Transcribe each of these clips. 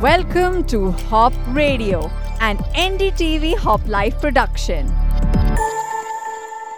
Welcome to Hop Radio, an NDTV Hop Life production.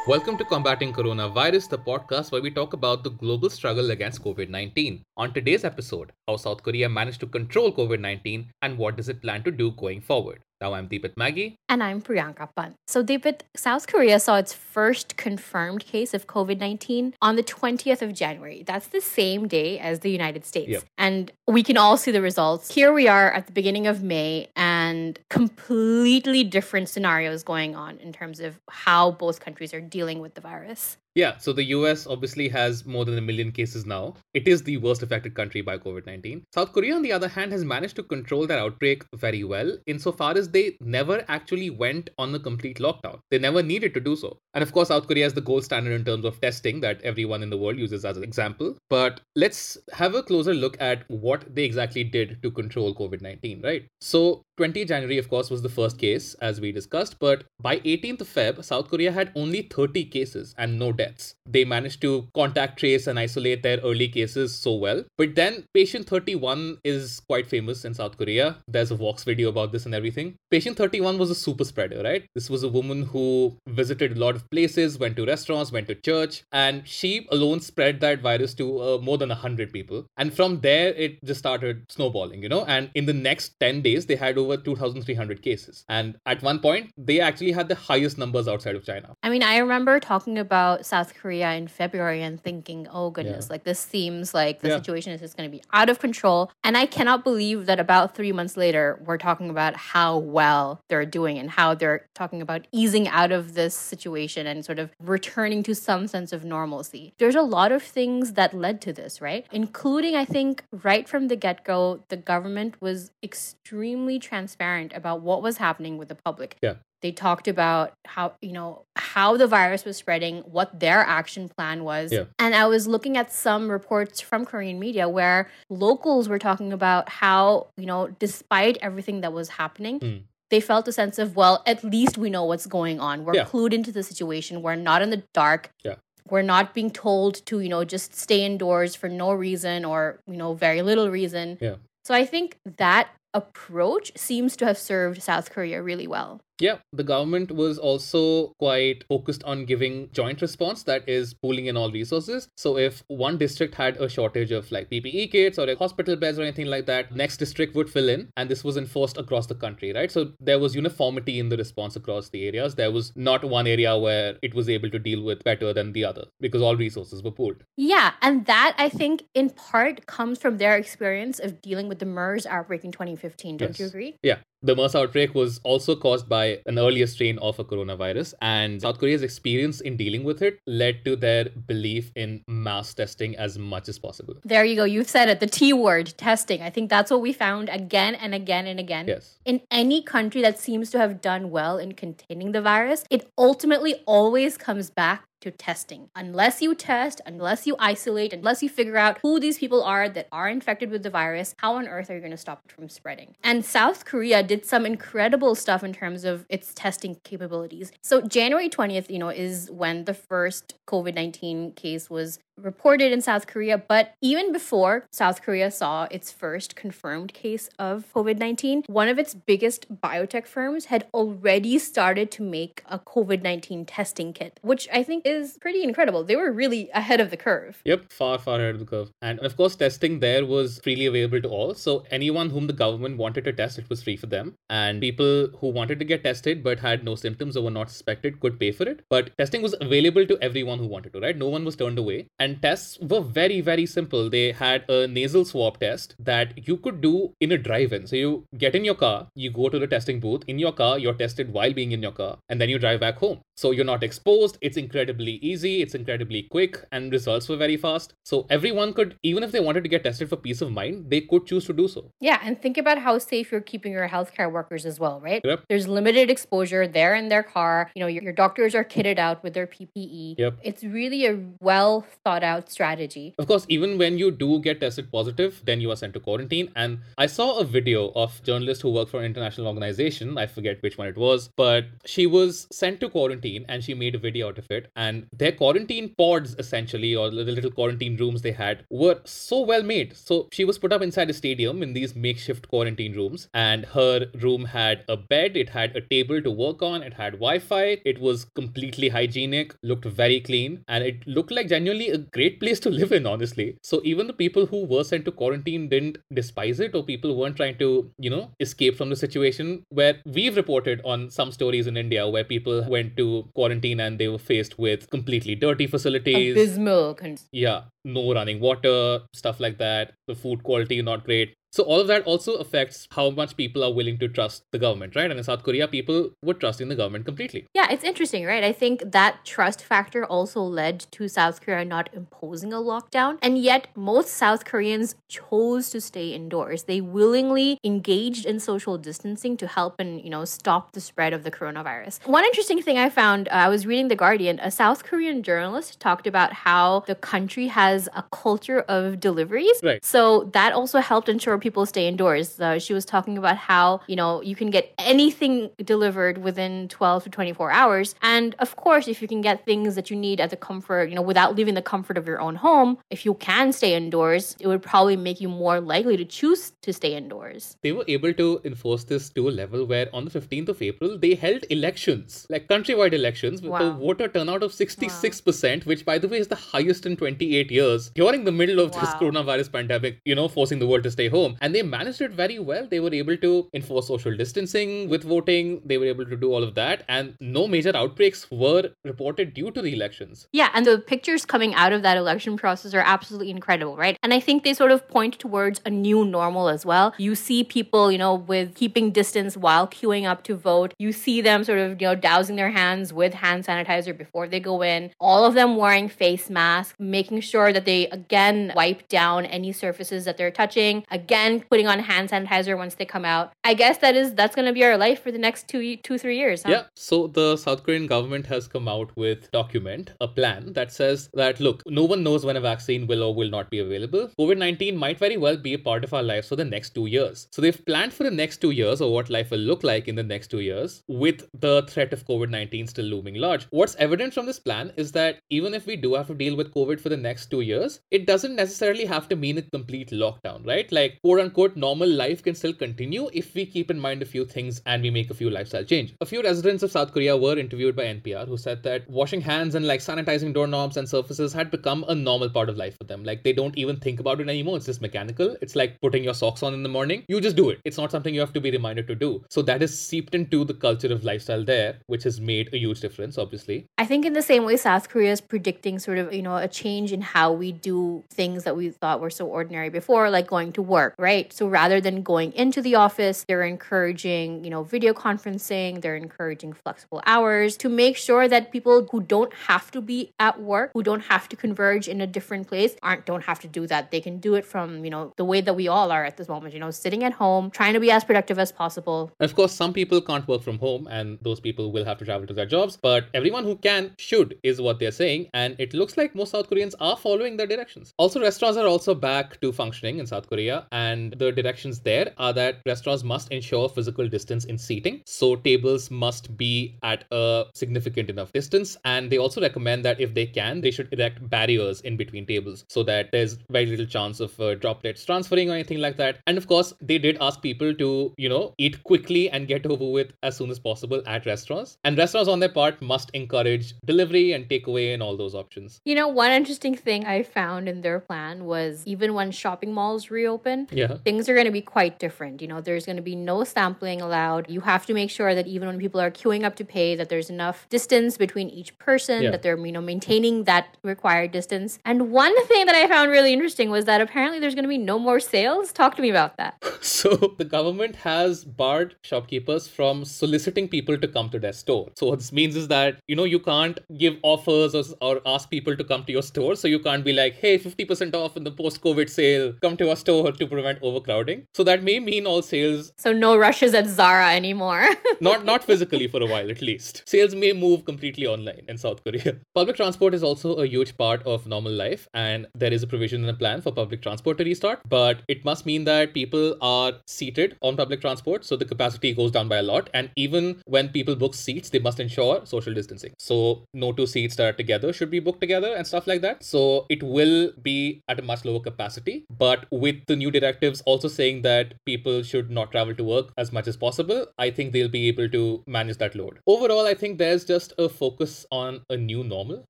Welcome to Combating Coronavirus, the podcast where we talk about the global struggle against COVID 19. On today's episode, how South Korea managed to control COVID 19 and what does it plan to do going forward. Now I'm Deepit Maggie. And I'm Priyanka Pant. So, Deepit, South Korea saw its first confirmed case of COVID 19 on the 20th of January. That's the same day as the United States. Yep. And we can all see the results. Here we are at the beginning of May, and completely different scenarios going on in terms of how both countries are dealing with the virus. Yeah, so the US obviously has more than a million cases now. It is the worst affected country by COVID 19. South Korea, on the other hand, has managed to control that outbreak very well, insofar as they never actually went on a complete lockdown. They never needed to do so. And of course, South Korea is the gold standard in terms of testing that everyone in the world uses as an example. But let's have a closer look at what they exactly did to control COVID 19, right? So, 20 January, of course, was the first case, as we discussed, but by 18th of Feb, South Korea had only 30 cases and no deaths. They managed to contact trace and isolate their early cases so well. But then, patient 31 is quite famous in South Korea. There's a Vox video about this and everything. Patient 31 was a super spreader, right? This was a woman who visited a lot of places, went to restaurants, went to church, and she alone spread that virus to uh, more than 100 people. And from there, it just started snowballing, you know? And in the next 10 days, they had over over 2,300 cases. And at one point, they actually had the highest numbers outside of China. I mean, I remember talking about South Korea in February and thinking, oh goodness, yeah. like this seems like the yeah. situation is just going to be out of control. And I cannot believe that about three months later, we're talking about how well they're doing and how they're talking about easing out of this situation and sort of returning to some sense of normalcy. There's a lot of things that led to this, right? Including, I think, right from the get go, the government was extremely transparent about what was happening with the public. Yeah. They talked about how, you know, how the virus was spreading, what their action plan was. Yeah. And I was looking at some reports from Korean media where locals were talking about how, you know, despite everything that was happening, mm they felt a sense of well at least we know what's going on we're yeah. clued into the situation we're not in the dark yeah. we're not being told to you know just stay indoors for no reason or you know very little reason yeah so i think that approach seems to have served South Korea really well. Yeah, the government was also quite focused on giving joint response that is pooling in all resources. So if one district had a shortage of like PPE kits or like hospital beds or anything like that, next district would fill in and this was enforced across the country, right? So there was uniformity in the response across the areas. There was not one area where it was able to deal with better than the other because all resources were pooled. Yeah, and that I think in part comes from their experience of dealing with the MERS outbreak in 2015. Don't yes. you agree? Yeah, the MERS outbreak was also caused by an earlier strain of a coronavirus, and South Korea's experience in dealing with it led to their belief in mass testing as much as possible. There you go. You've said it. The T word, testing. I think that's what we found again and again and again. Yes. In any country that seems to have done well in containing the virus, it ultimately always comes back to testing. Unless you test, unless you isolate, unless you figure out who these people are that are infected with the virus, how on earth are you going to stop it from spreading? And South Korea did some incredible stuff in terms of its testing capabilities. So January 20th, you know, is when the first COVID-19 case was reported in South Korea, but even before South Korea saw its first confirmed case of COVID 19, one of its biggest biotech firms had already started to make a COVID 19 testing kit, which I think is pretty incredible. They were really ahead of the curve. Yep, far, far ahead of the curve. And of course, testing there was freely available to all. So anyone whom the government wanted to test, it was free for them. And people who wanted to get tested but had no symptoms or were not suspected could pay for it. But testing was available to everyone who wanted to, right? No one was turned away. And and tests were very, very simple. They had a nasal swab test that you could do in a drive in. So you get in your car, you go to the testing booth. In your car, you're tested while being in your car, and then you drive back home. So you're not exposed. It's incredibly easy, it's incredibly quick, and results were very fast. So everyone could, even if they wanted to get tested for peace of mind, they could choose to do so. Yeah, and think about how safe you're keeping your healthcare workers as well, right? Yep. There's limited exposure. They're in their car. You know, your, your doctors are kitted out with their PPE. Yep. It's really a well thought thought out strategy. Of course, even when you do get tested positive, then you are sent to quarantine. And I saw a video of journalist who worked for an international organization. I forget which one it was, but she was sent to quarantine and she made a video out of it. And their quarantine pods, essentially, or the little quarantine rooms they had, were so well made. So she was put up inside a stadium in these makeshift quarantine rooms, and her room had a bed, it had a table to work on, it had Wi Fi, it was completely hygienic, looked very clean, and it looked like genuinely a great place to live in, honestly. So even the people who were sent to quarantine didn't despise it, or people weren't trying to, you know, escape from the situation. Where we've reported on some stories in India where people went to quarantine and they were faced with completely dirty facilities. Abysmal. Con- yeah, no running water, stuff like that. The food quality not great. So all of that also affects how much people are willing to trust the government, right? And in South Korea, people were trusting the government completely. Yeah, it's interesting, right? I think that trust factor also led to South Korea not imposing a lockdown. And yet, most South Koreans chose to stay indoors. They willingly engaged in social distancing to help and, you know, stop the spread of the coronavirus. One interesting thing I found, uh, I was reading The Guardian, a South Korean journalist talked about how the country has a culture of deliveries. Right. So that also helped ensure people stay indoors. Uh, she was talking about how, you know, you can get anything delivered within 12 to 24 hours. And of course, if you can get things that you need at the comfort, you know, without leaving the comfort of your own home, if you can stay indoors, it would probably make you more likely to choose to stay indoors. They were able to enforce this to a level where on the 15th of April, they held elections, like countrywide elections, with a voter turnout of 66%, which, by the way, is the highest in 28 years during the middle of this coronavirus pandemic, you know, forcing the world to stay home. And they managed it very well. They were able to enforce social distancing with voting, they were able to do all of that, and no major outbreaks were reported due to the elections. Yeah, and the pictures coming out of that election process are absolutely incredible, right? And I think they sort of point towards a new normal as well. You see people, you know, with keeping distance while queuing up to vote. You see them sort of, you know, dousing their hands with hand sanitizer before they go in. All of them wearing face masks, making sure that they again wipe down any surfaces that they're touching. Again, putting on hand sanitizer once they come out. I guess that is that's going to be our life for the next two, two, three years. huh? Yeah. So the South Korean government has come out with document, a plan that says that look, no one knows when a vaccine will or will not be available. COVID-19 might very well be a part of our lives for the next 2 years. So they've planned for the next 2 years or what life will look like in the next 2 years with the threat of COVID-19 still looming large. What's evident from this plan is that even if we do have to deal with COVID for the next 2 years, it doesn't necessarily have to mean a complete lockdown, right? Like quote unquote normal life can still continue if we keep in mind a few things and we make a few lifestyle change. A few residents of South Korea were interviewed by NPR who said that washing hands and like sanitizing doorknobs and surfaces had become a normal part of life for them. Like they don't even think about it anymore. It's just mechanical. It's like putting your socks on in the morning. You just do it. It's not something you have to be reminded to do. So that is seeped into the culture of lifestyle there, which has made a huge difference, obviously. I think in the same way South Korea is predicting sort of, you know, a change in how we do things that we thought were so ordinary before, like going to work, right? So rather than going into the office, they're encouraging, you know, video conferencing, they're encouraging flexible hours to make sure that people who don't have to be at work, who don't have to converge in a different place, aren't don't have to do that. They can do it from, you know, the way that we all are at this moment, you know, sitting at home, trying to be as productive as possible. Of course, some people can't work from home and those people will have to travel to their jobs, but everyone who can should, is what they're saying. And it looks like most South Koreans are following their directions. Also, restaurants are also back to functioning in South Korea, and the directions there are that restaurants must ensure physical distance in seating. So, tables must be at a significant enough distance. And they also recommend that if they can, they should erect barriers in between tables so that there's very little chance of uh, droplets transferring or anything like that. And of course, they did ask people to, you know, eat quickly and get over with as soon as possible at restaurants. And restaurants on their part must encourage delivery and takeaway and all those options. You know, one interesting thing I found in their plan was even when shopping malls reopen, Yeah. things are going to be quite different. You know, there's going to be no sampling allowed. You have to make sure that even when people are queuing up to pay, that there's enough distance between each person, Yeah. that they're, you know, maintaining that required distance. And one thing that I found really interesting was that apparently there's going to be no more sales. Talk to me about that. So the government has barred shopkeepers from soliciting people to come to their store. So what this means is that you know you can't give offers or, or ask people to come to your store, so you can't can't be like, hey, 50% off in the post COVID sale, come to our store to prevent overcrowding. So that may mean all sales. So no rushes at Zara anymore. not not physically for a while at least. Sales may move completely online in South Korea. Public transport is also a huge part of normal life, and there is a provision in the plan for public transport to restart. But it must mean that people are seated on public transport, so the capacity goes down by a lot. And even when people book seats, they must ensure social distancing. So no two seats that are together should be booked together and stuff like that. So it will be at a much lower capacity. But with the new directives also saying that people should not travel to work as much as possible, I think they'll be able to manage that load. Overall, I think there's just a focus on a new normal.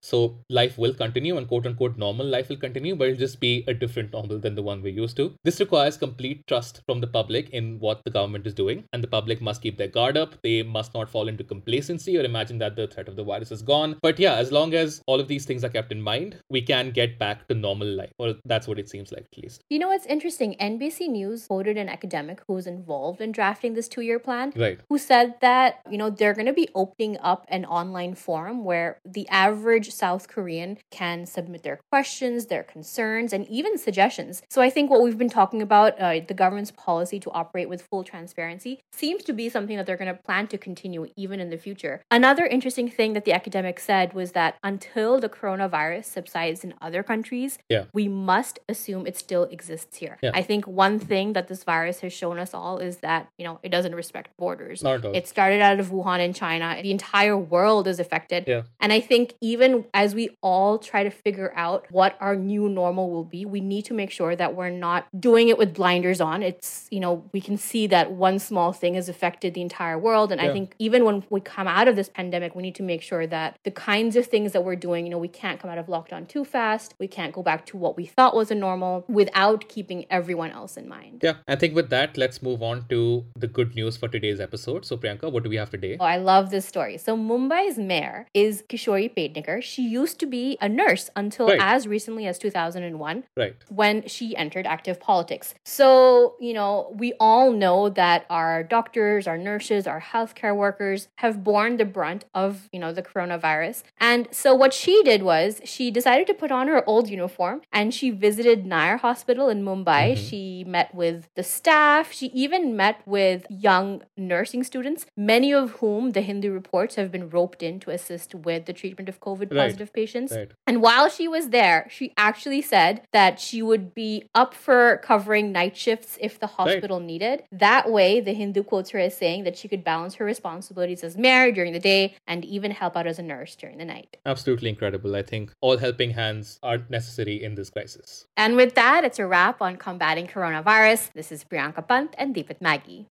So life will continue and quote unquote normal life will continue, but it'll just be a different normal than the one we're used to. This requires complete trust from the public in what the government is doing, and the public must keep their guard up. They must not fall into complacency or imagine that the threat of the virus is gone. But yeah, as long as all of these things are kept in mind, we can get back to normal life. Or that's what it seems like, at least. You know what's interesting? NBC News quoted an academic who was involved in drafting this two year plan, right. who said that, you know, they're going to be opening up an online forum where the average South Korean can submit their questions, their concerns, and even suggestions. So I think what we've been talking about, uh, the government's policy to operate with full transparency, seems to be something that they're going to plan to continue even in the future. Another interesting thing that the academic said was that until the coronavirus subsides in other countries, yeah. we must assume it still exists here. Yeah. I think one thing that this virus has shown us all is that, you know, it doesn't respect borders. It started out of Wuhan in China. The entire world is affected. Yeah. And I think even as we all try to figure out what our new normal will be, we need to make sure that we're not doing it with blinders on. It's, you know, we can see that one small thing has affected the entire world. And Yeah. I think even when we come out of this pandemic, we need to make sure that the kinds of things that we're doing, you know, we can't come out of lockdown too fast. We can't go back to what we thought was a normal without keeping everyone else in mind. Yeah, I think with that, let's move on to the good news for today's episode. So, Priyanka, what do we have today? Oh, I love this story. So Mumbai's mayor is Kishori Pednekar. She used to be a nurse until Right. as recently as 2001 Right. when she entered active politics. So, you know, we all know that our doctors, our nurses, our healthcare workers have borne the brunt of, you know, the coronavirus. And so what she did was she decided to put on her old uniform and she visited Nair Hospital in Mumbai. Mhm. She met with the staff. She even met with young nursing students, many of whom the Hindu reports have been roped in to assist with the treatment of COVID Right. positive patients. Right. And while she was there, she actually said that she would be up for covering night shifts if the hospital needed. That way, the Hindu quotes her as saying that she could balance her responsibilities as mayor during the day and even help out as a nurse during the night. Absolutely incredible. I think all helping hands are necessary in this crisis. And with that, it's a wrap on combating coronavirus. This is Priyanka Pant and Deepit Maggie.